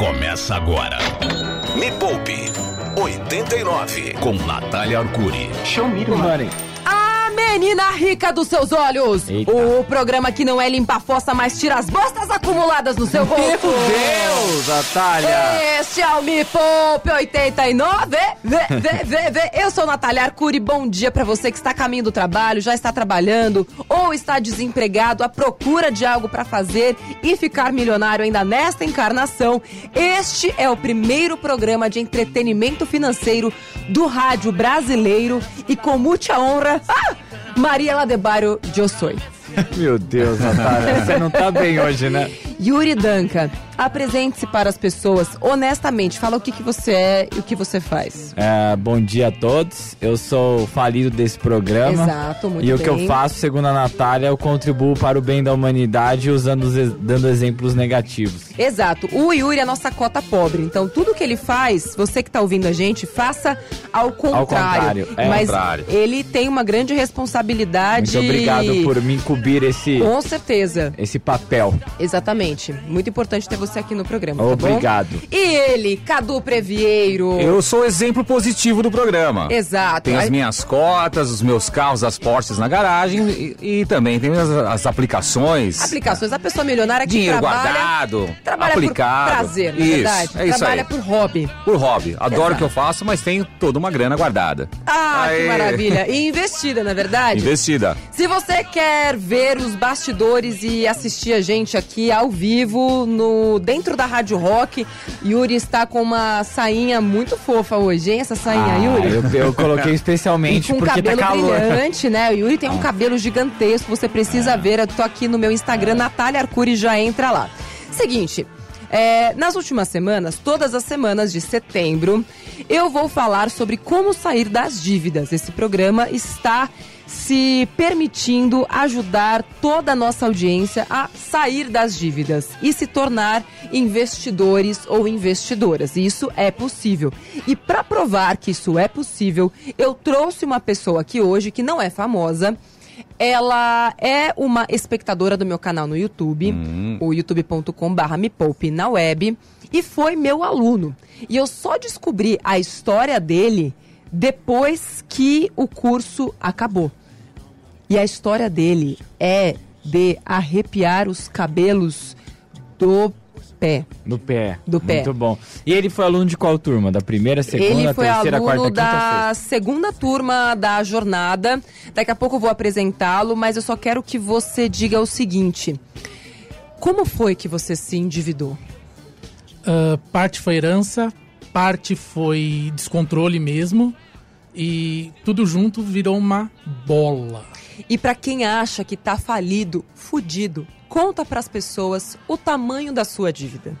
Começa agora. Me Poupe 89 com Natália Arcuri. Show me, money. A menina rica dos seus olhos. Eita. O programa que não é limpa a fossa, mas tira as bostas acumuladas no seu rosto. Meu Deus, Natália. Este é o Me Poupe 89. Vê, vê, vê, vê. Eu sou Natália Arcuri. Bom dia pra você que está a caminho do trabalho, já está trabalhando ou está desempregado, à procura de algo pra fazer e ficar milionário ainda nesta encarnação. Este é o primeiro programa de entretenimento financeiro do rádio brasileiro e com muita honra, ah, Maria Ladebario de Ossoi. Meu Deus, Natália. Você não tá bem hoje, né? Yuri Danca, apresente-se para as pessoas honestamente. Fala o que, que você é e o que você faz. É, bom dia a todos. Eu sou o falido desse programa. Exato, muito E o bem. que eu faço, segundo a Natália, eu contribuo para o bem da humanidade usando dando exemplos negativos. Exato. O Yuri é a nossa cota pobre. Então, tudo que ele faz, você que tá ouvindo a gente, faça ao contrário. contrário, é. Mas Contrário. ele tem uma grande responsabilidade. Muito obrigado por me incumbir esse, Com certeza. esse papel. Exatamente. Muito importante ter você aqui no programa. tá Obrigado. bom? E ele, Cadu Previeiro. Eu sou o exemplo positivo do programa. Exato. Tenho as minhas cotas, os meus carros, as Porsches na garagem e, e também tem as, as aplicações. Aplicações. A pessoa milionária que Dinheiro trabalha, guardado, trabalha aplicado. por prazer, na Isso, verdade. é isso trabalha aí. por hobby. Por hobby. Adoro Exato. o que eu faço, mas tenho toda uma grana guardada. Ah, que Aê. maravilha. E investida, na é verdade? Investida. Se você quer ver os bastidores e assistir a gente aqui ao vivo no dentro da Rádio Rock, Yuri está com uma sainha muito fofa hoje, hein? Essa sainha, Ah, Yuri. eu, eu coloquei E especialmente com um porque tá cabelo calor. brilhante, né? O Yuri tem um cabelo gigantesco, você precisa ver. Eu tô aqui no meu Instagram, Natália Arcuri, já entra lá. Seguinte, é, nas últimas semanas, todas as semanas de setembro, eu vou falar sobre como sair das dívidas. Esse programa está se permitindo ajudar toda a nossa audiência a sair das dívidas e se tornar investidores ou investidoras. E isso é possível. E para provar que isso é possível, eu trouxe uma pessoa aqui hoje que não é famosa. Ela é uma espectadora do meu canal no YouTube, o youtube.com/barra me poupe na web, e foi meu aluno. E eu só descobri a história dele depois que o curso acabou. E a história dele é de arrepiar os cabelos do pé. No pé. Do pé. Muito bom. E ele foi aluno de qual turma? Da primeira, segunda, Ele foi terceira, aluno quarta, quinta ou da sexta? segunda turma da jornada. Daqui a pouco eu vou apresentá-lo, mas eu só quero que você diga o seguinte: Como foi que você se endividou? Ah, parte foi herança, parte foi descontrole mesmo. E tudo junto virou uma bola. E pra quem acha que tá falido, fudido, conta pras pessoas o tamanho da sua dívida.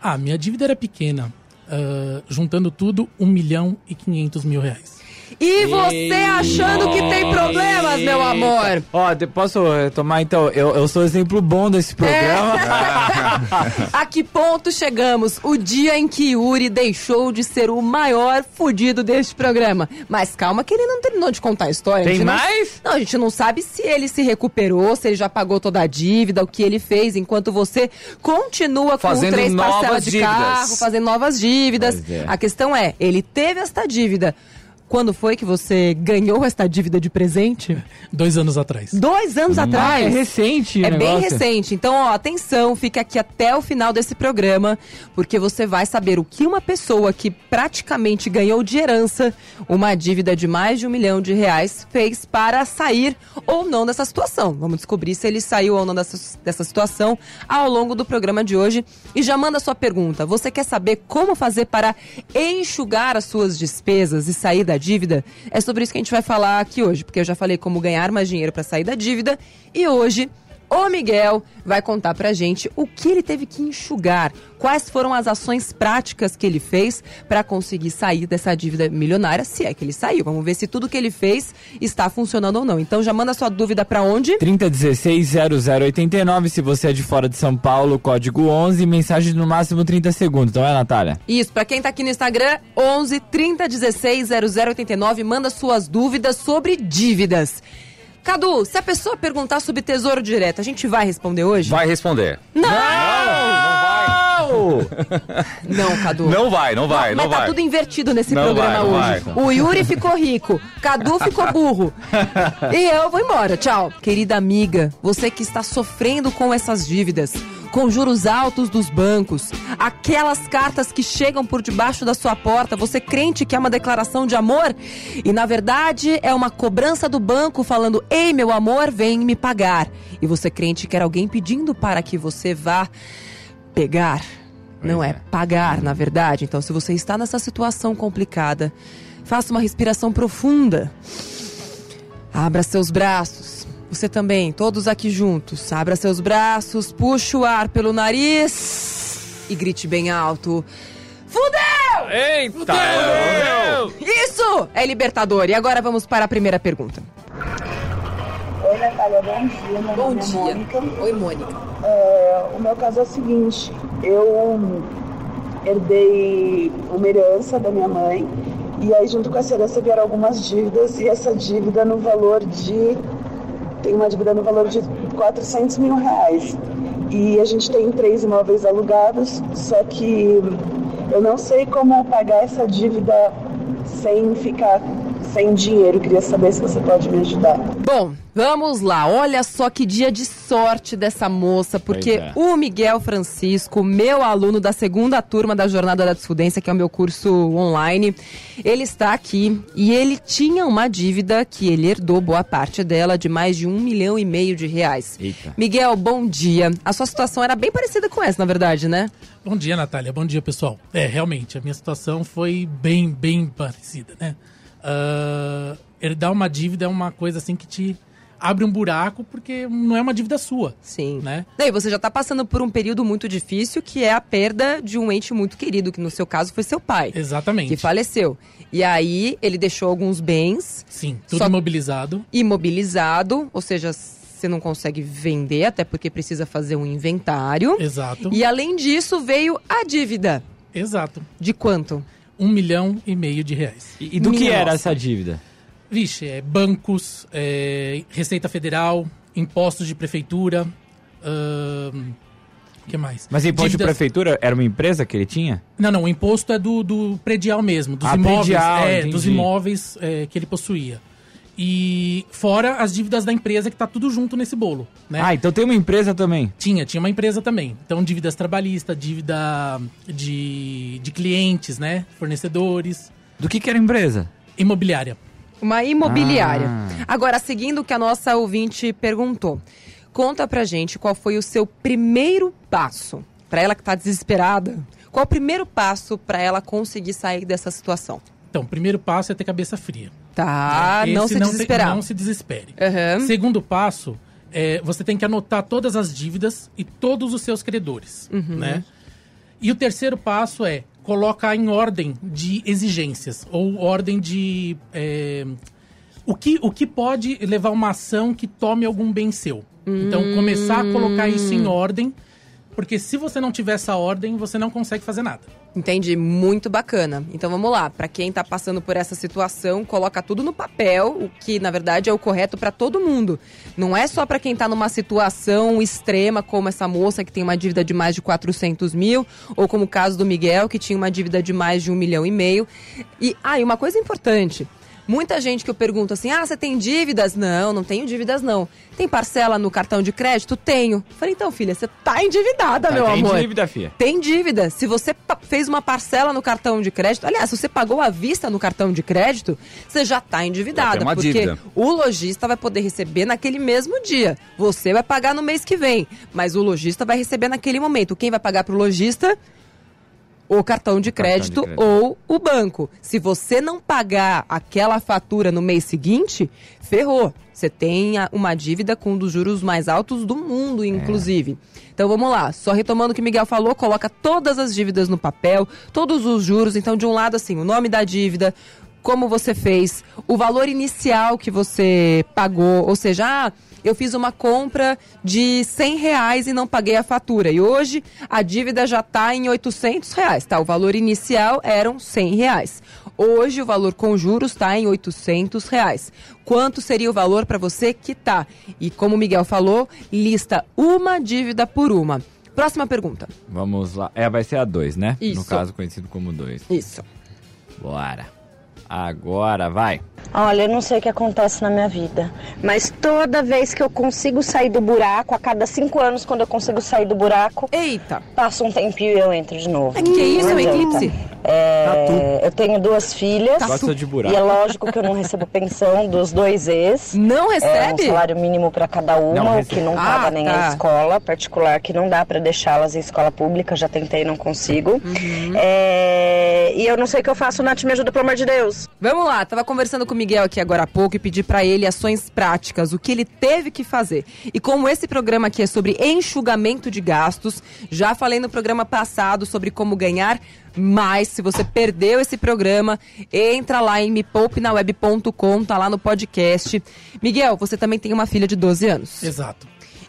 Ah, minha dívida era pequena. Ah, juntando tudo, 1 milhão e 500 mil reais. E você achando que tem problemas, meu amor? Ó, posso retomar então? Eu, eu sou exemplo bom desse programa. A que ponto chegamos? O dia em que Yuri deixou de ser o maior fudido deste programa. Mas calma que ele não terminou de contar a história. A Tem não- mais? Não, a gente não sabe se ele se recuperou, se ele já pagou toda a dívida, o que ele fez, enquanto você continua com Fazendo três novas parcelas de dívidas. carro, fazendo novas dívidas. É. A questão é, ele teve esta dívida. Quando foi que você ganhou esta dívida de presente? Dois anos atrás. Dois anos Ah, atrás. é recente o É bem recente. Então, ó, atenção, fica aqui até o final desse programa, porque você vai saber o que uma pessoa que praticamente ganhou de herança uma dívida de mais de um milhão de reais fez para sair ou não dessa situação. Vamos descobrir se ele saiu ou não dessa, dessa situação ao longo do programa de hoje. E já manda sua pergunta. Você quer saber como fazer para enxugar as suas despesas e sair da dívida? É sobre isso que a gente vai falar aqui hoje, porque eu já falei como ganhar mais dinheiro para sair da dívida e hoje o Miguel vai contar pra gente o que ele teve que enxugar, quais foram as ações práticas que ele fez para conseguir sair dessa dívida milionária, se é que ele saiu. Vamos ver se tudo que ele fez está funcionando ou não. Então já manda sua dúvida pra onde? 3016-0089, se você é de fora de São Paulo, código 11, mensagem no máximo 30 segundos, então é, Natália? Isso, pra quem tá aqui no Instagram, 11 30 16 0089, manda suas dúvidas sobre dívidas. Cadu, se a pessoa perguntar sobre tesouro direto, a gente vai responder hoje? Vai responder. Não! Não. Não, Cadu. Não vai, não vai, Mas não tá vai. tudo invertido nesse Não programa vai, hoje. não O Yuri ficou rico, Cadu ficou burro. e eu vou embora. Tchau. Querida amiga, você que está sofrendo com essas dívidas, com juros altos dos bancos, aquelas cartas que chegam por debaixo da sua porta, você crente que é uma declaração de amor e na verdade é uma cobrança do banco falando: "Ei, meu amor, vem me pagar". E você crente que era alguém pedindo para que você vá pegar. Não é pagar, na verdade. Então, se você está nessa situação complicada, faça uma respiração profunda. Abra seus braços. Você também, todos aqui juntos. Abra seus braços, puxa o ar pelo nariz e grite bem alto. Fudeu! Eita! Isso é libertador. E agora vamos para a primeira pergunta. Natália, bom dia. Meu Bom nome é dia. Mônica. Oi, Mônica. É, o meu caso é o seguinte: eu herdei uma herança da minha mãe, e aí, junto com essa herança, vieram algumas dívidas, e essa dívida no valor de. Tem uma dívida no valor de 400 mil reais. E a gente tem três imóveis alugados, só que eu não sei como pagar essa dívida sem ficar sem dinheiro. Queria saber se você pode me ajudar. Bom, vamos lá. Olha só que dia de sorte dessa moça, porque é. o Miguel Francisco, meu aluno da segunda turma da Jornada da Desfudência, que é o meu curso online, ele está aqui e ele tinha uma dívida que ele herdou boa parte dela de mais de um milhão e meio de reais. Eita. Miguel, bom dia. A sua situação era bem parecida com essa, na verdade, né? Bom dia, Natália. Bom dia, pessoal. É, realmente, a minha situação foi bem, bem parecida, né? Ah, herdar uma dívida é uma coisa assim que te abre um buraco porque não é uma dívida sua, Sim. né? Daí você já está passando por um período muito difícil, que é a perda de um ente muito querido, que no seu caso foi seu pai. Exatamente. que faleceu. E aí ele deixou alguns bens Sim, tudo Só- imobilizado. imobilizado, ou seja, você não consegue vender, até porque precisa fazer um inventário. Exato. E além disso veio a dívida. Exato. De quanto? Um milhão e meio de reais. E, e do que Minha era nossa. essa dívida? Vixe, é bancos, é, Receita Federal, impostos de prefeitura. O que mais? Mas imposto de Dívidas- prefeitura era uma empresa que ele tinha? Não, não, o imposto é do, do predial mesmo, dos Ah, imóveis. predial, é, entendi. dos imóveis é, que ele possuía. E fora as dívidas da empresa que tá tudo junto nesse bolo, né? Ah, então tem uma empresa também. Tinha, tinha uma empresa também. Então, dívidas trabalhistas, dívida de, de clientes, né? Fornecedores, Do que que era a empresa? imobiliária. Uma imobiliária. Ah. Agora, seguindo o que a nossa ouvinte perguntou, conta pra gente qual foi o seu primeiro passo. Pra ela que tá desesperada, qual o primeiro passo pra ela conseguir sair dessa situação? Então, o primeiro passo é ter cabeça fria. Tá, Esse não se te- desesperar. não se desespere. Aham. Segundo passo, é, você tem que anotar todas as dívidas e todos os seus credores, Uhum. né? E o terceiro passo é colocar em ordem de exigências ou ordem de é, o que o que pode levar uma ação que tome algum bem seu. Então começar a colocar isso Hum. em ordem, porque se você não tiver essa ordem, você não consegue fazer nada. Entendi, muito bacana. Então vamos lá, Pra quem tá passando por essa situação, coloca tudo no papel, o que na verdade é o correto pra todo mundo. Não é só pra quem tá numa situação extrema, como essa moça que tem uma dívida de mais de 400 mil, ou como o caso do Miguel, que tinha uma dívida de mais de um milhão e meio. E, ah, e uma coisa importante. Muita gente que eu pergunto assim: ah, você tem dívidas? Não, não tenho dívidas, não. Tem parcela no cartão de crédito? Tenho. Falei, então, filha, você tá endividada, meu tem amor. dívida, fia. Tem dívida. Se você fez uma parcela no cartão de crédito, aliás, se você pagou à vista no cartão de crédito, você já está Já endividada. tem uma porque dívida. o lojista vai poder receber naquele mesmo dia. Você vai pagar no mês que vem, mas o lojista vai receber naquele momento. Quem vai pagar para o lojista? O cartão de crédito, crédito. ou o banco. Se você não pagar aquela fatura no mês seguinte, ferrou. Você tem uma dívida com um dos juros mais altos do mundo, inclusive. Então vamos lá, só retomando o que o Miguel falou, coloca todas as dívidas no papel, todos os juros. Então, de um lado, assim, o nome da dívida, como você fez, o valor inicial que você pagou, ou seja, ah, eu fiz uma compra de 100 reais e não paguei a fatura. E hoje a dívida já está em 800 reais, tá? O valor inicial eram 100 reais. Hoje o valor com juros está em 800 reais. Quanto seria o valor para você quitar? E como o Miguel falou, lista uma dívida por uma. Próxima pergunta. Vamos lá. É, vai ser a 2, né? Isso. No caso, conhecido como 2. Isso. Bora. Agora vai. Olha, eu não sei o que acontece na minha vida, mas toda vez que eu consigo sair do buraco, a cada cinco anos, quando eu consigo sair do buraco, Eita. passa um tempinho e eu entro de novo. É que é isso, é um eclipse? É, eu tenho duas filhas. Gosta de E buraco. é lógico que eu não recebo pensão dos dois ex. Não É um recebe? salário mínimo para cada uma, o recebe. que não Ah, paga nem tá. a escola particular, que não dá para deixá-las em escola pública. Já tentei, não consigo. Uhum. É, e eu não sei o que eu faço, Nath, me ajuda, pelo amor de Deus. Vamos lá, tava conversando com o Miguel aqui agora há pouco e pedi pra ele ações práticas, o que ele teve que fazer. E como esse programa aqui é sobre enxugamento de gastos, já falei no programa passado sobre como ganhar mais. Se você perdeu esse programa, entra lá em mepoupinaweb.com, tá lá no podcast. Miguel, você também tem uma filha de 12 anos. Exato.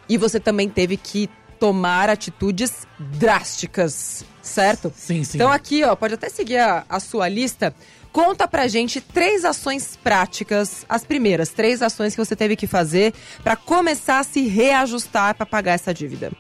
E você também teve que tomar atitudes drásticas, certo? Sim, sim. Então aqui, ó, pode até seguir a, a sua lista. Conta pra gente três ações práticas, as primeiras três ações que você teve que fazer pra começar a se reajustar pra pagar essa dívida.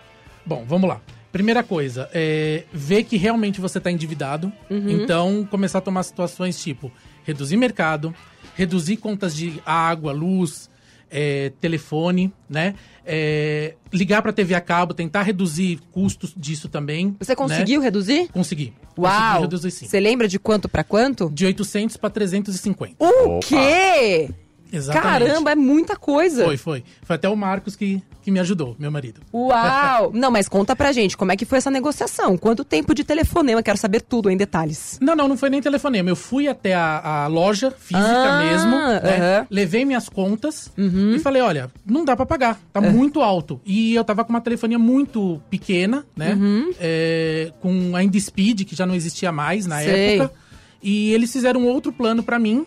Bom, vamos lá. Primeira coisa, é ver que realmente você está endividado. Então, começar a tomar situações tipo reduzir mercado, reduzir contas de água, luz, é, telefone, né? É, ligar para TV a cabo, tentar reduzir custos disso também. Você conseguiu Né? reduzir? Consegui. Consegui Uau! reduzir sim. Você lembra de quanto pra quanto? De 800 para 350. O Opa. quê? Exatamente. Caramba, é muita coisa. Foi, foi. Foi até o Marcos que, que me ajudou, meu marido. Uau! Não, mas conta pra gente, como é que foi essa negociação? Quanto tempo de telefonema? Quero saber tudo em detalhes. Não, não, não foi nem telefonema. Eu fui até a, a loja física Ah, mesmo, né? aham. Uhum. levei minhas contas e falei, olha, não dá pra pagar, tá É. muito alto. E eu tava com uma telefonia muito pequena, né? Uhum. É, com a Speed, que já não existia mais na Sei. época. E eles fizeram outro plano pra mim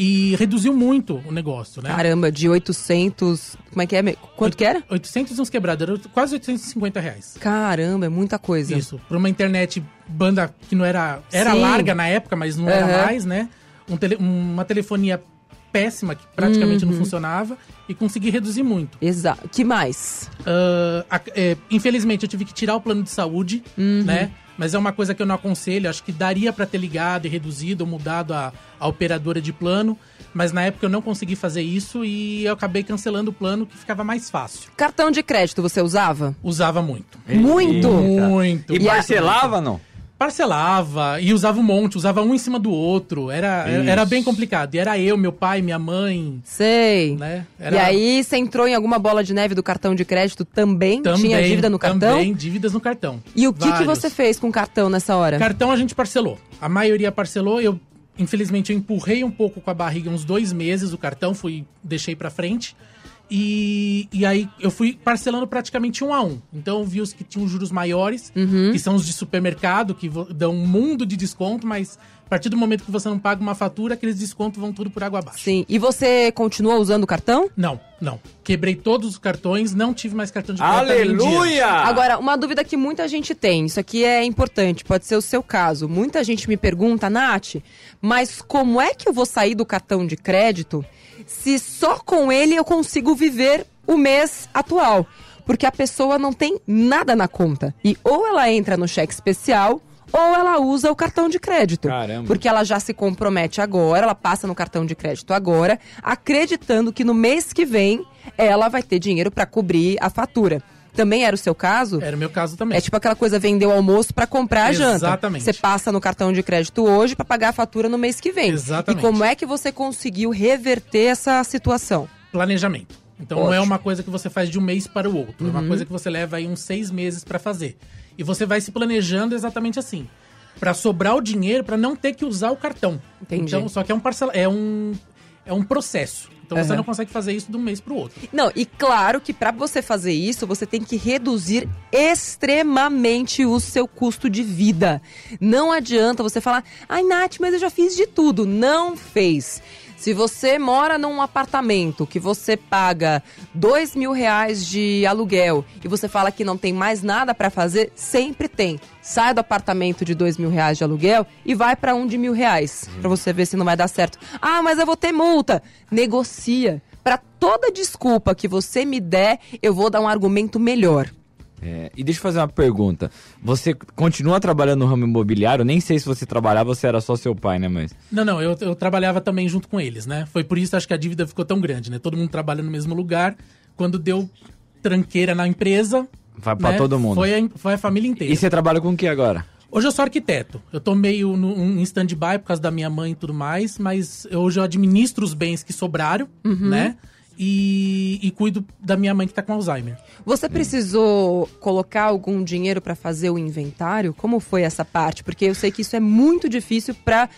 e reduziu muito o negócio, né? Caramba, de 800... Como é que é? Quanto que era? 800 e uns quebrados, era quase 850 reais. Caramba, é muita coisa. Isso, pra uma internet banda que não era. Era Sim. larga na época, mas não era Aham. mais, né? Um tele- uma telefonia péssima, que praticamente Uhum. não funcionava, e consegui reduzir muito. Exato. Que mais? Ah, a- é, infelizmente, eu tive que tirar o plano de saúde, Uhum. né? Mas é uma coisa que eu não aconselho. Acho que daria pra ter ligado e reduzido ou mudado a, a operadora de plano. Mas na época eu não consegui fazer isso e eu acabei cancelando o plano que ficava mais fácil. Cartão de crédito você usava? Usava muito. Muito? Muito. E parcelava, não? Parcelava e usava um monte, usava um em cima do outro. Era, Isso. era bem complicado. E era eu, meu pai, minha mãe, Sei. né? Era E aí, você entrou em alguma bola de neve do cartão de crédito também? também, Tinha dívida no cartão? Também, dívidas no cartão. E o que, que você fez com o cartão nessa hora? Cartão a gente parcelou. A maioria parcelou. Eu, infelizmente, eu empurrei um pouco com a barriga uns dois meses o cartão, fui, deixei pra frente. E, e aí eu fui parcelando praticamente um a um. Então eu vi os que tinham juros maiores, Uhum. que são os de supermercado, que dão um mundo de desconto, mas a partir do momento que você não paga uma fatura, aqueles descontos vão tudo por água abaixo. Sim. E você continua usando o cartão? Não, não. Quebrei todos os cartões, não tive mais cartão de crédito. Aleluia! Agora, uma dúvida que muita gente tem, isso aqui é importante, pode ser o seu caso. Muita gente me pergunta, Nath, mas como é que eu vou sair do cartão de crédito se só com ele eu consigo viver o mês atual? Porque a pessoa não tem nada na conta. E ou ela entra no cheque especial. Ou ela usa o cartão de crédito. Caramba. Porque ela já se compromete agora, ela passa no cartão de crédito agora, acreditando que no mês que vem ela vai ter dinheiro para cobrir a fatura. Também era o seu caso? Era o meu caso também. É tipo aquela coisa, vender o almoço pra comprar a janta. Exatamente. Você passa no cartão de crédito hoje pra pagar a fatura no mês que vem. Exatamente. E como é que você conseguiu reverter essa situação? planejamento. Então não é. Uhum. uma coisa que você faz de um mês para o outro. É uma coisa que você leva aí uns seis meses para fazer. E você vai se planejando exatamente assim. Pra sobrar o dinheiro, pra não ter que usar o cartão. Entendi. Então, só que é um parcela, é um é um processo. Então você Aham. não consegue fazer isso de um mês pro outro. Não, e claro que pra você fazer isso, você tem que reduzir extremamente o seu custo de vida. Não adianta você falar, ai Nath, mas eu já fiz de tudo. Não fez. Se você mora num apartamento que você paga dois mil reais de aluguel e você fala que não tem mais nada pra fazer, sempre tem. Sai do apartamento de dois mil reais de aluguel e vai pra um de mil reais, Pra você ver se não vai dar certo. Ah, mas eu vou ter multa. Negocia. Pra toda desculpa que você me der, eu vou dar um argumento melhor. É, e deixa eu fazer uma pergunta. Você continua trabalhando no ramo imobiliário? Nem sei se você trabalhava, você era só seu pai, né, mas... Não, não, eu, eu trabalhava também junto com eles, né? Foi por isso acho que a dívida ficou tão grande, né? Todo mundo trabalha no mesmo lugar. Quando deu tranqueira na empresa. Vai pra né, todo mundo. Foi a, foi a família inteira. E você trabalha com o que agora? Hoje eu sou arquiteto. Eu tô meio no, um, em stand-by por causa da minha mãe e tudo mais, mas hoje eu administro os bens que sobraram, né? E, e cuido da minha mãe que tá com Alzheimer. Você precisou colocar algum dinheiro para fazer o inventário? Como foi essa parte? Porque eu sei que isso é muito difícil para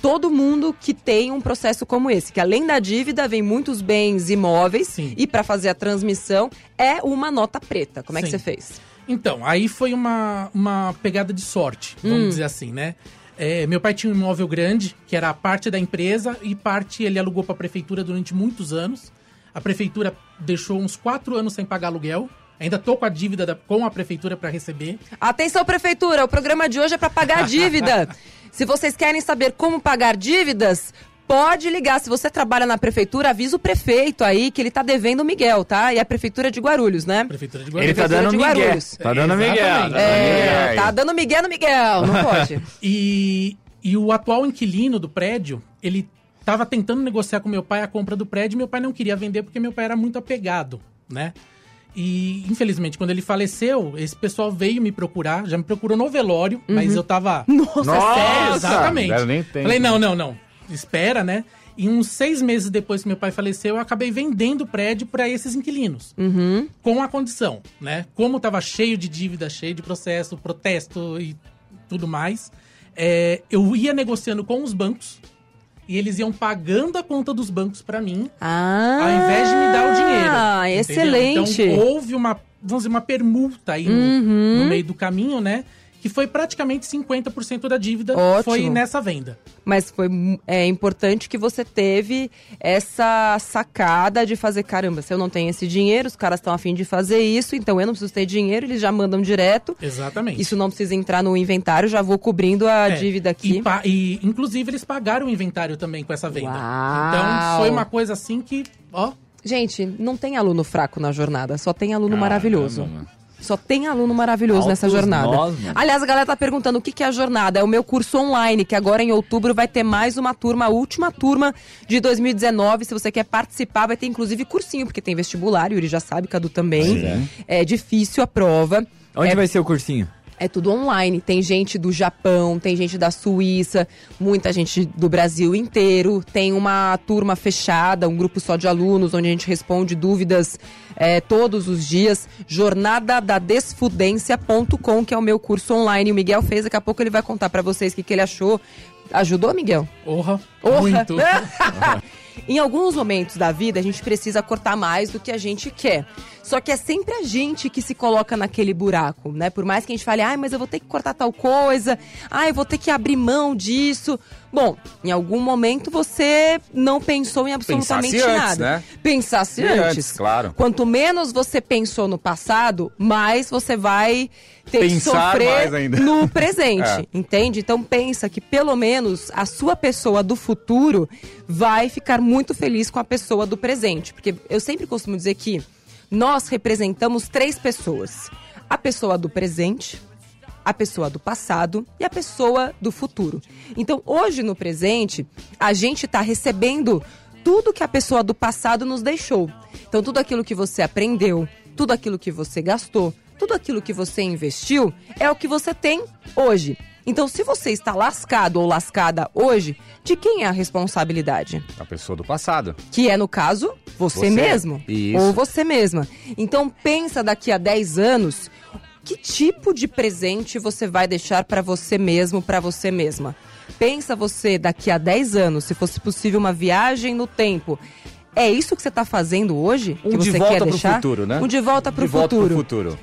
todo mundo que tem um processo como esse, que além da dívida vem muitos bens imóveis Sim. e para fazer a transmissão é uma nota preta. Como é que você fez? Então, aí foi uma, uma pegada de sorte, vamos dizer assim, né? É, meu pai tinha um imóvel grande, que era parte da empresa, e parte ele alugou para a prefeitura durante muitos anos. A prefeitura deixou uns quatro anos sem pagar aluguel. Ainda tô com a dívida da- com a prefeitura para receber. Atenção, prefeitura, o programa de hoje é para pagar a dívida. Se vocês querem saber como pagar dívidas, pode ligar. Se você trabalha na prefeitura, avisa o prefeito aí que ele tá devendo o Miguel, tá? E a prefeitura de Guarulhos, né? Prefeitura de Ele Guarulhos. tá Prefeitura dando de Miguel. Guarulhos. Tá dando Miguel. Exatamente. tá dando É, Miguel. tá dando Miguel no Miguel, não pode. E, e o atual inquilino do prédio, ele tava tentando negociar com meu pai a compra do prédio e meu pai não queria vender porque meu pai era muito apegado, né? E, infelizmente, quando ele faleceu, esse pessoal veio me procurar, já me procurou no velório, mas eu tava... Nossa, Nossa! Sério, exatamente. Não nem tempo. Falei, não, não, não. Espera, né? E uns seis meses depois que meu pai faleceu, eu acabei vendendo o prédio para esses inquilinos. Uhum. Com a condição, né? Como tava cheio de dívida, cheio de processo, protesto e tudo mais, é, eu ia negociando com os bancos e eles iam pagando a conta dos bancos para mim, Ah, ao invés de me dar o dinheiro. Ah, excelente. Então houve uma, vamos dizer, uma permuta aí no- Uhum. no, meio do caminho, né? Que foi praticamente 50% da dívida Ótimo. foi nessa venda. Mas foi é importante que você teve essa sacada de fazer, caramba, se eu não tenho esse dinheiro, os caras estão afim de fazer isso, então eu não preciso ter dinheiro, eles já mandam direto. Exatamente. Isso não precisa entrar no inventário, já vou cobrindo a É, dívida aqui. E, e, inclusive, eles pagaram o inventário também com essa venda. Uau. Então, foi uma coisa assim que, ó, Gente, não tem aluno fraco na jornada, só tem aluno maravilhoso. Só tem aluno maravilhoso Altos nessa jornada. nós. Aliás, a galera tá perguntando o que, que é a jornada. É o meu curso online, que agora em outubro vai ter mais uma turma, a última turma de 2019. Se você quer participar, vai ter inclusive cursinho, porque tem vestibular, o Yuri já sabe, Cadu também. É difícil a prova. Onde é, vai ser o cursinho? É tudo online. Tem gente do Japão, tem gente da Suíça, muita gente do Brasil inteiro. Tem uma turma fechada, um grupo só de alunos, onde a gente responde dúvidas é, todos os dias. Jornadadadesfudência.com, que é o meu curso online. O Miguel fez, daqui a pouco ele vai contar pra vocês o que, que ele achou. Ajudou, Miguel? orra, Orra. muito. em alguns momentos da vida, a gente precisa cortar mais do que a gente quer. Só que é sempre a gente que se coloca naquele buraco, né? Por mais que a gente fale, ai, mas eu vou ter que cortar tal coisa, ai, eu vou ter que abrir mão disso. Bom, em algum momento você não pensou em absolutamente Pensasse antes, nada. né? Pensasse antes. antes, claro. Quanto menos você pensou no passado, mais você vai ter que Pensar sofrer mais ainda. no presente, É. entende? Então pensa que pelo menos a sua pessoa do futuro vai ficar muito feliz com a pessoa do presente, porque eu sempre costumo dizer que nós representamos três pessoas: a pessoa do presente, a pessoa do passado e a pessoa do futuro. Então, hoje no presente, a gente está recebendo tudo que a pessoa do passado nos deixou. Então, tudo aquilo que você aprendeu, tudo aquilo que você gastou, tudo aquilo que você investiu é o que você tem hoje. Então, se você está lascado ou lascada hoje, de quem é a responsabilidade? A pessoa do passado. Que é, no caso, você, Você. mesmo. Isso. Ou você mesma. Então pensa daqui a 10 anos, que tipo de presente você vai deixar para você mesmo, para você mesma? Pensa você daqui a 10 anos, se fosse possível uma viagem no tempo. É isso que você está fazendo hoje? Um que de você volta quer pro deixar? futuro, né? Um de volta de volta futuro pro futuro.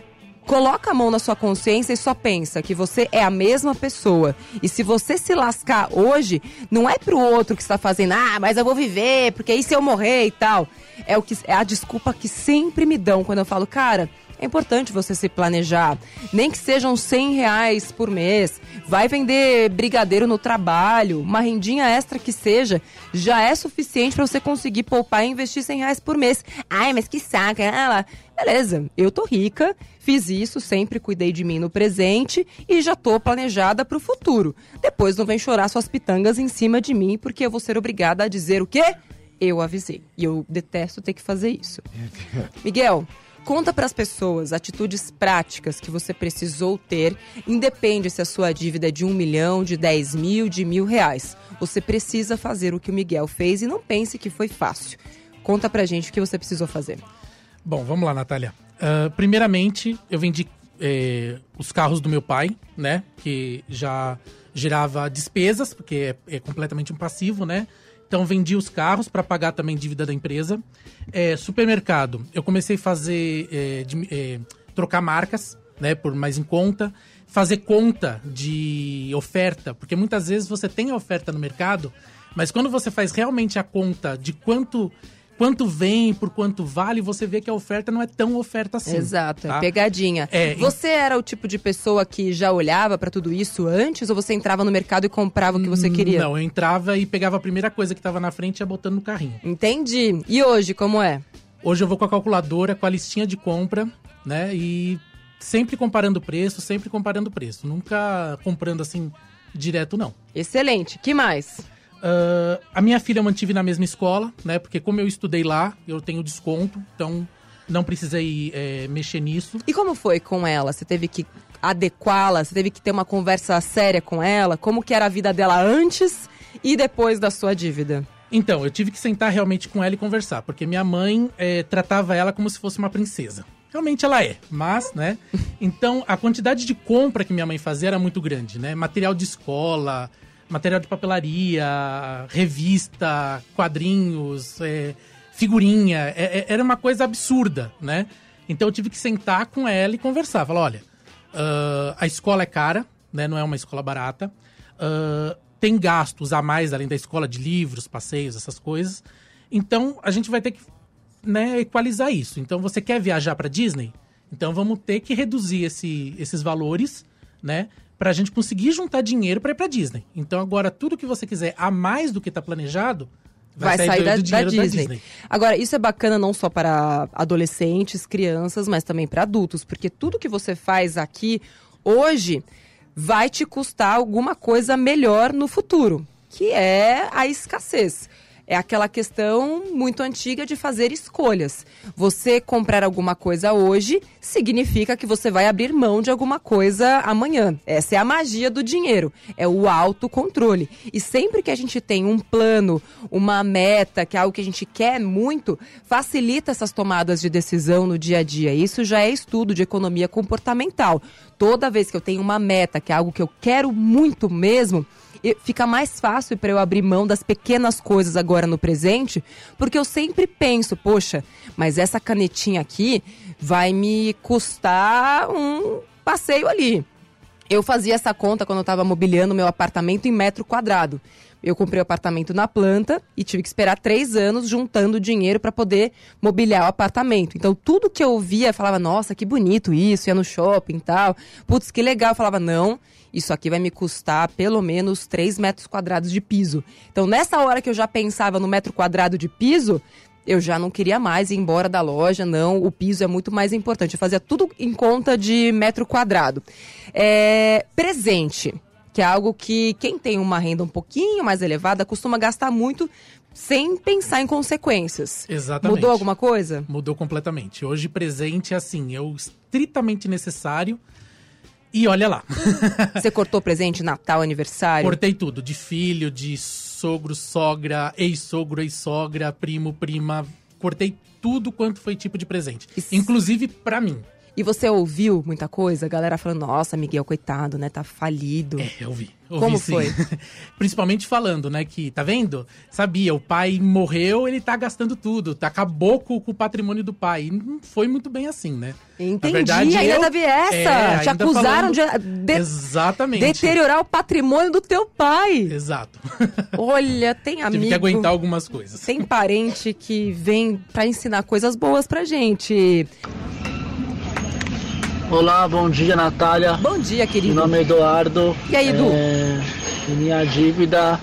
Coloca a mão na sua consciência e só pensa que você é a mesma pessoa. E se você se lascar hoje, não é pro outro que está fazendo, ah, mas eu vou viver, porque aí se eu morrer e tal. É, o que, é a desculpa que sempre me dão quando eu falo, cara. É importante você se planejar. Nem que sejam 100 reais por mês. Vai vender brigadeiro no trabalho. Uma rendinha extra que seja. Já é suficiente para você conseguir poupar e investir 100 reais por mês. Ai, mas que saca. Lá. Beleza, eu tô rica, Fiz isso, sempre cuidei de mim no presente e já tô planejada pro futuro. Depois não vem chorar suas pitangas em cima de mim, porque eu vou ser obrigada a dizer o quê? Eu avisei. E eu detesto ter que fazer isso. Miguel, Conta para as pessoas atitudes práticas que você precisou ter, independe se a sua dívida é de um milhão, de dez mil, de mil reais. Você precisa fazer o que o Miguel fez e não pense que foi fácil. Conta pra gente o que você precisou fazer. Bom, vamos lá, Natália. Uh, primeiramente, eu vendi eh, os carros do meu pai, né? Que já gerava despesas, porque é, é completamente um passivo, né? Então vendi os carros para pagar também dívida da empresa. É, supermercado, eu comecei a fazer é, de, é, trocar marcas, né, por mais em conta, fazer conta de oferta, porque muitas vezes você tem a oferta no mercado, mas quando você faz realmente a conta de quanto quanto vem, por quanto vale, você vê que a oferta não é tão oferta assim. Exato, é tá? é pegadinha. É, você era o tipo de pessoa que já olhava para tudo isso antes ou você entrava no mercado e comprava o que você queria? Não, eu entrava e pegava a primeira coisa que estava na frente e ia botando no carrinho. Entendi. E hoje, como é? Hoje eu vou com a calculadora, com a listinha de compra, né? E sempre comparando preço, sempre comparando preço. Nunca comprando assim direto, não. Excelente. Que mais? Uh, a minha filha eu mantive na mesma escola, né? Porque como eu estudei lá, eu tenho desconto, então não precisei é, mexer nisso. E como foi com ela? Você teve que adequá-la? Você teve que ter uma conversa séria com ela? Como que era a vida dela antes e depois da sua dívida? Então, eu tive que sentar realmente com ela e conversar, porque minha mãe é, tratava ela como se fosse uma princesa. Realmente ela é, mas, né? Então, a quantidade de compra que minha mãe fazia era muito grande, né? Material de escola, material de papelaria, revista, quadrinhos, é, figurinha. É, é, era uma coisa absurda, né? Então eu tive que sentar com ela e conversar. Falar, olha, uh, a escola é cara, né? Não é uma escola barata. Uh, tem gastos a mais além da escola de livros, passeios, essas coisas. Então a gente vai ter que né, equalizar isso. Então você quer viajar para Disney? Então vamos ter que reduzir esse, esses valores, né? Para a gente conseguir juntar dinheiro para ir para Disney. Então agora tudo que você quiser a mais do que está planejado vai, vai sair, da, da, Disney. da, Disney. Agora isso é bacana não só para adolescentes, crianças, mas também para adultos, porque tudo que você faz aqui hoje vai te custar alguma coisa melhor no futuro, que é a escassez. É aquela questão muito antiga de fazer escolhas. Você comprar alguma coisa hoje significa que você vai abrir mão de alguma coisa amanhã. Essa é a magia do dinheiro, é o autocontrole. E sempre que a gente tem um plano, uma meta, que é algo que a gente quer muito, facilita essas tomadas de decisão no dia a dia. Isso já é estudo de economia comportamental. Toda vez que eu tenho uma meta, que é algo que eu quero muito mesmo, fica mais fácil para eu abrir mão das pequenas coisas agora no presente, porque eu sempre penso, poxa, mas essa canetinha aqui vai me custar um passeio ali. Eu fazia essa conta quando eu estava mobiliando meu apartamento em metro quadrado. Eu comprei o apartamento na planta e tive que esperar três anos juntando dinheiro para poder mobiliar o apartamento. Então, tudo que eu via, falava, nossa, que bonito isso, ia no shopping e tal. Putz, que legal. Eu falava, não, isso aqui vai me custar pelo menos 3 metros quadrados de piso. Então, nessa hora que eu já pensava no metro quadrado de piso, eu já não queria mais ir embora da loja, não. O piso é muito mais importante. Eu fazia tudo em conta de metro quadrado. É, presente, que é algo que quem tem uma renda um pouquinho mais elevada costuma gastar muito sem pensar em consequências. Exatamente. Mudou alguma coisa? Mudou completamente. Hoje, presente é assim, é o estritamente necessário e olha lá. Você cortou presente, Natal, aniversário? Cortei tudo, de filho, de sogro, sogra, ex-sogro, ex-sogra, primo, prima. Cortei tudo quanto foi tipo de presente. Isso. Inclusive para mim. E você ouviu muita coisa? A galera falando, nossa, Miguel, coitado, né? Tá falido. É, eu ouvi. ouvi Como sim. foi? Principalmente falando, né, que, tá vendo? Sabia, o pai morreu, ele tá gastando tudo. Tá, acabou com, com o patrimônio do pai. E não foi muito bem assim, né? Entendi, verdade, ainda eu, teve essa. É, Te acusaram falando... de, de Exatamente. deteriorar o patrimônio do teu pai. Exato. Olha, tem amigo... Tive que aguentar algumas coisas. Tem parente que vem para ensinar coisas boas pra gente. Olá, bom dia, Natália. Bom dia, querido. Meu nome é Eduardo. E aí, Edu? É, minha dívida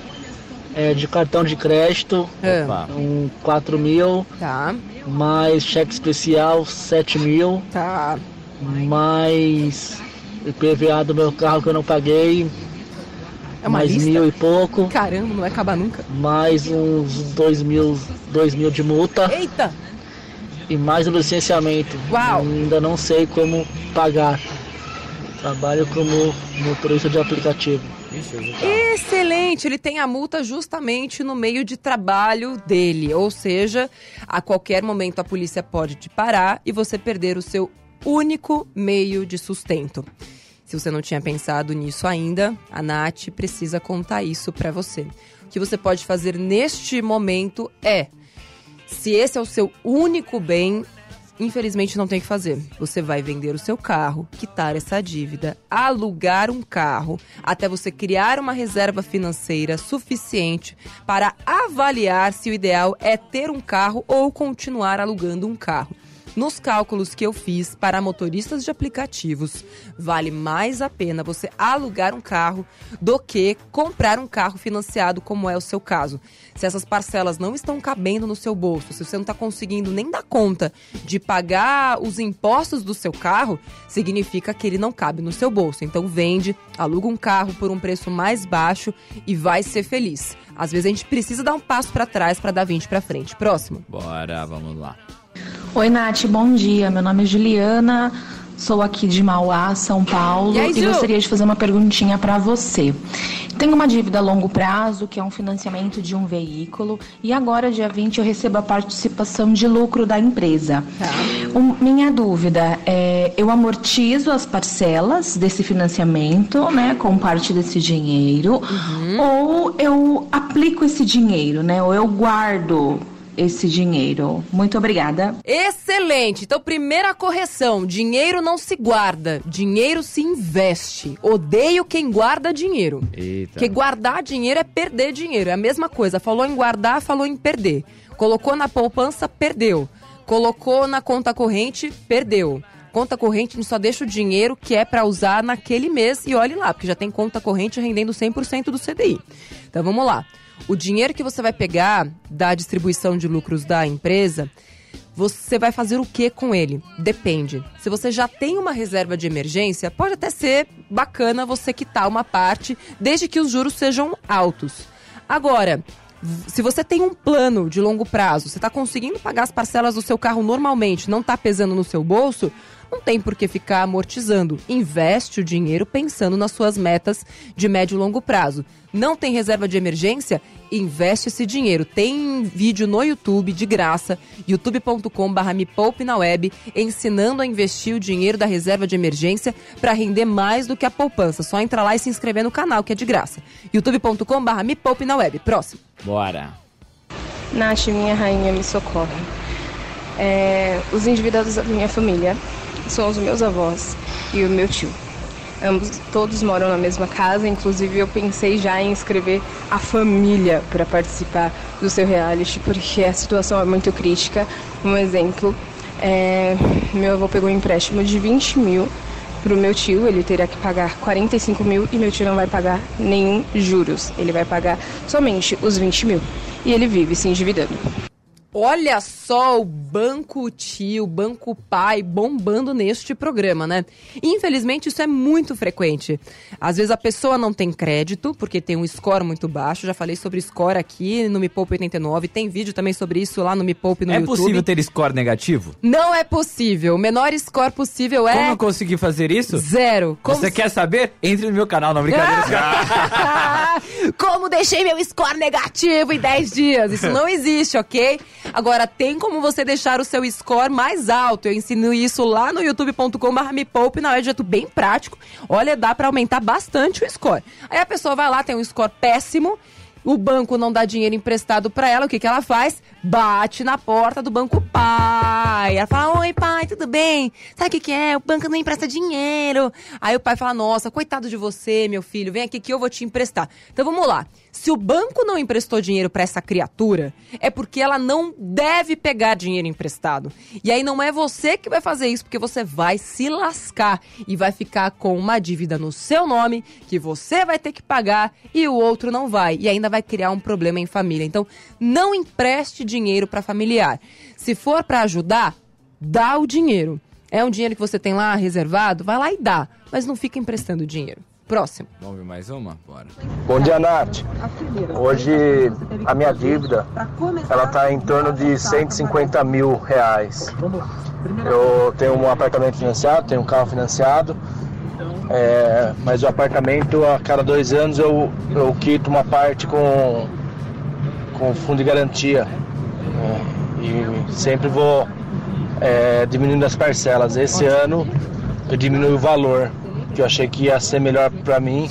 é de cartão de crédito, É. um 4 mil, Tá, mais cheque especial 7 mil. tá. mais IPVA do meu carro que eu não paguei, É uma mais lista? mil e pouco, Caramba, não vai acabar nunca. mais uns dois mil, dois mil de multa Eita! E mais o licenciamento. Uau. Ainda não sei como pagar. Trabalho como motorista de aplicativo. Excelente! Ele tem a multa justamente no meio de trabalho dele. Ou seja, a qualquer momento a polícia pode te parar e você perder o seu único meio de sustento. Se você não tinha pensado nisso ainda, a Nath precisa contar isso pra você. O que você pode fazer neste momento é se esse é o seu único bem, infelizmente não tem o que fazer. Você vai vender o seu carro, quitar essa dívida, alugar um carro, até você criar uma reserva financeira suficiente para avaliar se o ideal é ter um carro ou continuar alugando um carro. Nos cálculos que eu fiz para motoristas de aplicativos, vale mais a pena você alugar um carro do que comprar um carro financiado, como é o seu caso. Se essas parcelas não estão cabendo no seu bolso, se você não está conseguindo nem dar conta de pagar os impostos do seu carro, significa que ele não cabe no seu bolso. Então vende, aluga um carro por um preço mais baixo e vai ser feliz. Às vezes a gente precisa dar um passo para trás para dar 20 para frente. Próximo. Bora, vamos lá. Oi, Nath, bom dia. Meu nome é Juliana, sou aqui de Mauá, São Paulo, E aí, Ju? gostaria de fazer uma perguntinha para você. Tenho uma dívida a longo prazo, que é um financiamento de um veículo, e agora, dia 20, eu recebo a participação de lucro da empresa. Um- minha dúvida é: eu amortizo as parcelas desse financiamento, né, com parte desse dinheiro, ou eu aplico esse dinheiro, né, ou eu guardo esse dinheiro? Muito obrigada. Excelente! Então, primeira correção: dinheiro não se guarda, dinheiro se investe. Odeio quem guarda dinheiro. Eita. Porque guardar dinheiro é perder dinheiro. É a mesma coisa. Falou em guardar, falou em perder. Colocou na poupança, perdeu. Colocou na conta corrente, perdeu. Conta corrente gente só deixa o dinheiro que é para usar naquele mês e olhe lá, porque já tem conta corrente rendendo 100% do CDI. Então vamos lá. O dinheiro que você vai pegar da distribuição de lucros da empresa, você vai fazer o que com ele? Depende. Se você já tem uma reserva de emergência, pode até ser bacana você quitar uma parte, desde que os juros sejam altos. Agora, se você tem um plano de longo prazo, você está conseguindo pagar as parcelas do seu carro normalmente, não está pesando no seu bolso, não tem por que ficar amortizando. Investe o dinheiro pensando nas suas metas de médio e longo prazo. Não tem reserva de emergência? Investe esse dinheiro. Tem vídeo no YouTube de graça, youtube.com.br me poupe na web, ensinando a investir o dinheiro da reserva de emergência para render mais do que a poupança. Só entra lá e se inscrever no canal, que é de graça. youtube.com.br me poupe na web. Próximo. Bora. Nath, minha rainha, me socorre. É, os endividados da minha família são os meus avós e o meu tio. Ambos, todos moram na mesma casa, inclusive eu pensei já em inscrever a família para participar do seu reality, porque a situação é muito crítica. Um exemplo, é, meu avô pegou um empréstimo de 20 mil para o meu tio, ele terá que pagar 45 mil e meu tio não vai pagar nenhum juros, ele vai pagar somente os 20 mil. E ele vive se endividando. Olha só o Banco Tio, Banco Pai bombando neste programa, né? Infelizmente, isso é muito frequente. Às vezes a pessoa não tem crédito, porque tem um score muito baixo. Já falei sobre score aqui no Me Poupe 89. Tem vídeo também sobre isso lá no Me Poupe no é YouTube. possível ter score negativo? Não é possível. O menor score possível é Como eu consegui fazer isso? zero. Como Você quer saber? Entre no meu canal, não brincadeira. como deixei meu score negativo em 10 dias. Isso não existe, ok? Agora, tem como você deixar o seu score mais alto. Eu ensino isso lá no youtube.com.br me poupe na é jeito bem prático. Olha, dá pra aumentar bastante o score. Aí a pessoa vai lá, tem um score péssimo. O banco não dá dinheiro emprestado pra ela, o que, que ela faz? Bate na porta do banco pai. Ela fala: Oi, pai, tudo bem? Sabe o que, que é? O banco não empresta dinheiro. Aí o pai fala: Nossa, coitado de você, meu filho, vem aqui que eu vou te emprestar. Então vamos lá. Se o banco não emprestou dinheiro pra essa criatura, é porque ela não deve pegar dinheiro emprestado. E aí não é você que vai fazer isso, porque você vai se lascar e vai ficar com uma dívida no seu nome que você vai ter que pagar e o outro não vai. E ainda vai criar um problema em família. Então, não empreste dinheiro para familiar. Se for para ajudar, dá o dinheiro. É um dinheiro que você tem lá reservado, vai lá e dá, mas não fica emprestando dinheiro. Próximo. Vamos ver mais uma? Bora. Bom dia, Nath. Hoje a minha dívida ela está em torno de 150 mil reais. Eu tenho um apartamento financiado, tenho um carro financiado, é, mas o apartamento a cada dois anos eu, eu quito uma parte com, com fundo de garantia. É, e sempre vou é, diminuindo as parcelas. Esse ano eu diminui o valor, que eu achei que ia ser melhor para mim,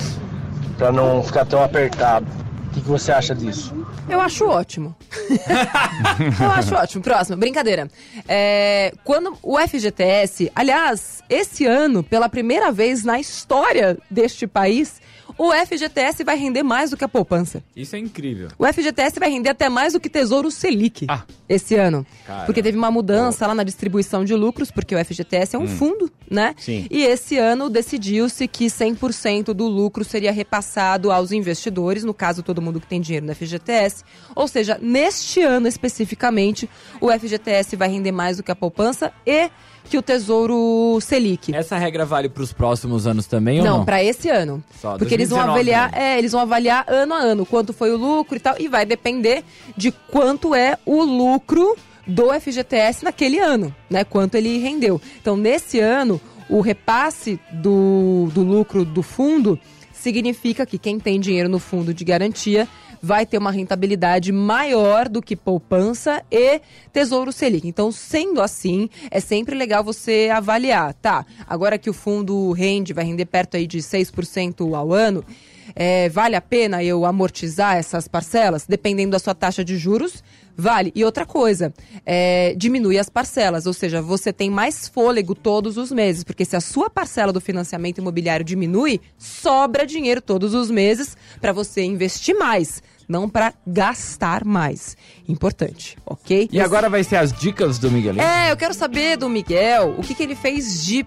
para não ficar tão apertado. O que, que você acha disso? Eu acho ótimo. eu acho ótimo. Próximo, brincadeira. É, quando o FGTS, aliás, esse ano, pela primeira vez na história deste país, o FGTS vai render mais do que a poupança. Isso é incrível. O FGTS vai render até mais do que Tesouro Selic Ah. esse ano. Cara. Porque teve uma mudança lá na distribuição de lucros, porque o FGTS é um Hum. fundo, né? Sim. E esse ano decidiu-se que 100% do lucro seria repassado aos investidores, no caso todo mundo que tem dinheiro no FGTS. Ou seja, neste ano especificamente, o FGTS vai render mais do que a poupança e que o Tesouro Selic. Essa regra vale para os próximos anos também ou não? Não, para esse ano. Só, Porque eles vão 2019 avaliar, mesmo. é, eles vão avaliar ano a ano quanto foi o lucro e tal, e vai depender de quanto é o lucro do FGTS naquele ano, né? Quanto ele rendeu. Então, nesse ano, o repasse do, do lucro do fundo significa que quem tem dinheiro no fundo de garantia vai ter uma rentabilidade maior do que poupança e Tesouro Selic. Então, sendo assim, é sempre legal você avaliar, tá? Agora que o fundo rende, vai render perto aí de 6% ao ano, é, vale a pena eu amortizar essas parcelas? Dependendo da sua taxa de juros, vale. E outra coisa, é, diminui as parcelas, ou seja, você tem mais fôlego todos os meses, porque se a sua parcela do financiamento imobiliário diminui, sobra dinheiro todos os meses para você investir mais, não para gastar mais. Importante, ok? E agora vai ser as dicas do Miguelinho? É, eu quero saber do Miguel o que, que ele fez de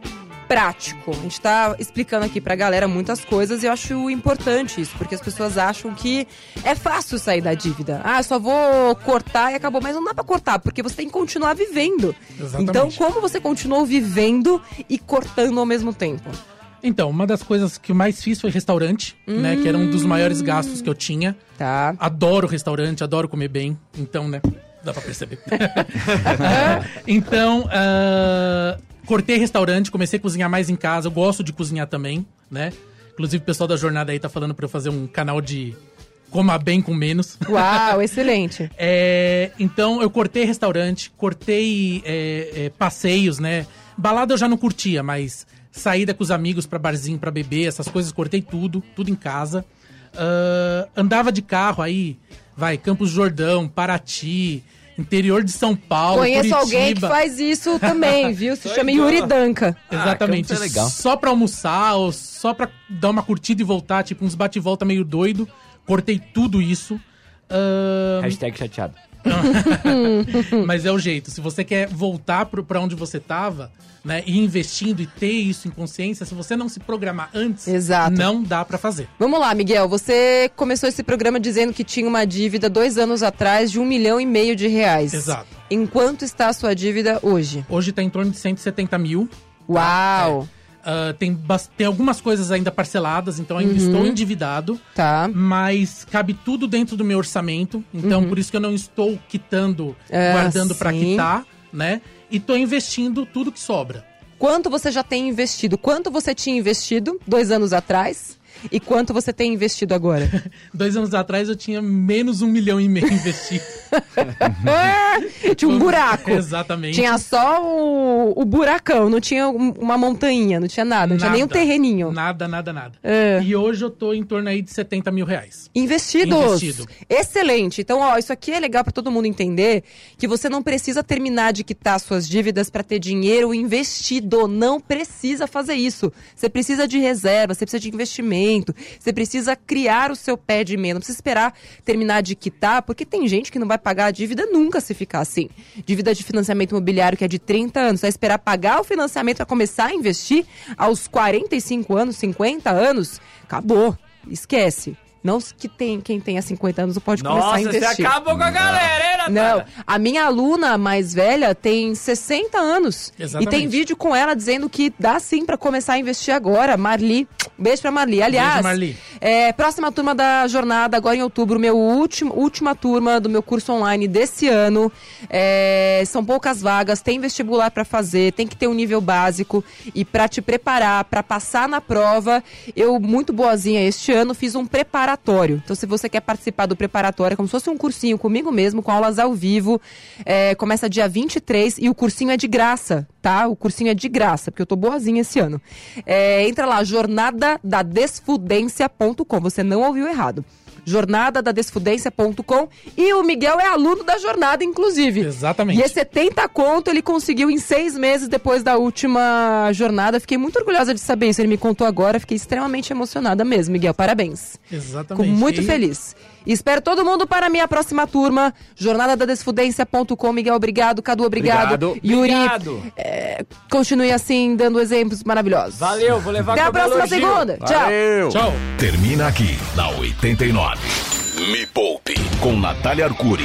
prático. A gente tá explicando aqui pra galera muitas coisas e eu acho importante isso, porque as pessoas acham que é fácil sair da dívida. Ah, só vou cortar e acabou. Mas não dá pra cortar, porque você tem que continuar vivendo. Exatamente. Então, como você continuou vivendo e cortando ao mesmo tempo? Então, uma das coisas que eu mais fiz foi restaurante, né? Que era um dos maiores gastos que eu tinha. Tá. Adoro restaurante, adoro comer bem. Então, né? Dá pra perceber. então, ah, cortei restaurante, comecei a cozinhar mais em casa. Eu gosto de cozinhar também, né? Inclusive, o pessoal da jornada aí tá falando pra eu fazer um canal de coma bem com menos. Uau, excelente. É, então eu cortei restaurante, cortei é, é, passeios, né? Balada eu já não curtia, mas saída com os amigos pra barzinho, pra beber, essas coisas, cortei tudo, tudo em casa. Ah, andava de carro aí, vai, Campos Jordão, Paraty, interior de São Paulo, Conheço Curitiba. alguém que faz isso também, viu? Se chama. Yuri Danca. Exatamente. Campos é legal. Só pra almoçar ou só pra dar uma curtida e voltar, tipo uns bate e volta meio doido. Cortei tudo isso. Hashtag chateado. Mas é o jeito. Se você quer voltar pra onde você tava, né, e ir investindo e ter isso em consciência, se você não se programar antes, Exato. não dá pra fazer. Vamos lá, Miguel. Você começou esse programa dizendo que tinha uma dívida dois anos atrás de um milhão e meio de reais. Exato. Em quanto está a sua dívida hoje? Hoje tá em torno de 170 mil. Uau! Ah, tem, bas- tem algumas coisas ainda parceladas, então ainda Uhum. estou endividado. Tá. Mas cabe tudo dentro do meu orçamento. Então, por isso que eu não estou quitando, Uhum. Ah, guardando sim. quitar, né? E tô investindo tudo que sobra. Quanto você já tem investido? Quanto você tinha investido dois anos atrás? E quanto você tem investido agora? Dois anos atrás eu tinha menos um milhão e meio investido. tinha um buraco. Exatamente. Tinha só o, o buracão, não tinha um- uma montanha, não tinha nada, não tinha nem um Nada. terreninho. Nada, nada, nada. É. E hoje eu tô em torno aí de 70 mil reais. Investidos. Investido. Excelente. Então, ó, isso aqui é legal para todo mundo entender que você não precisa terminar de quitar suas dívidas para ter dinheiro investido. Não precisa fazer isso. Você precisa de reserva, você precisa de investimento, você precisa criar o seu pé de meia. Não precisa esperar terminar de quitar, porque tem gente que não vai pagar a dívida nunca se ficar assim. Dívida de financiamento imobiliário que é de 30 anos, você vai esperar pagar o financiamento para começar a investir aos 45 anos, 50 anos, acabou. Esquece. Não que tem, quem tenha 50 anos pode começar a Nossa, investir. você acabou com a galera, hein, Não, Natália? a minha aluna mais velha tem 60 anos. Exatamente. E tem vídeo com ela dizendo que dá sim pra começar a investir agora. Marli, beijo pra Marli. Aliás, Beijo, Marli. É, próxima turma da jornada, agora em outubro, meu último, última turma do meu curso online desse ano. É, são poucas vagas, tem vestibular pra fazer, tem que ter um nível básico. E pra te preparar, pra passar na prova, eu, muito boazinha este ano, fiz um preparatório. Então, se você quer participar do preparatório, é como se fosse um cursinho comigo mesmo, com aulas ao vivo, é, começa dia 23 e o cursinho é de graça, tá? O cursinho é de graça, porque eu tô boazinha esse ano. É, entra lá, Você não ouviu errado. Jornadadadesfudência.com e o Miguel é aluno da jornada, inclusive. Exatamente. E esse 70 conto ele conseguiu em seis meses depois da última jornada. Fiquei muito orgulhosa de saber isso. Ele me contou agora, fiquei extremamente emocionada mesmo, Miguel. Parabéns. Exatamente. Fico muito E- feliz. Espero todo mundo para a minha próxima turma. Jornadadadesfudência.com. Miguel, obrigado. Cadu, obrigado. Obrigado. Yuri, Obrigado. é, continue assim, dando exemplos maravilhosos. Valeu, vou levar Até a próxima elogio. segunda. Tchau. Valeu. Tchau. Termina aqui na 89. Me Poupe com Natália Arcuri.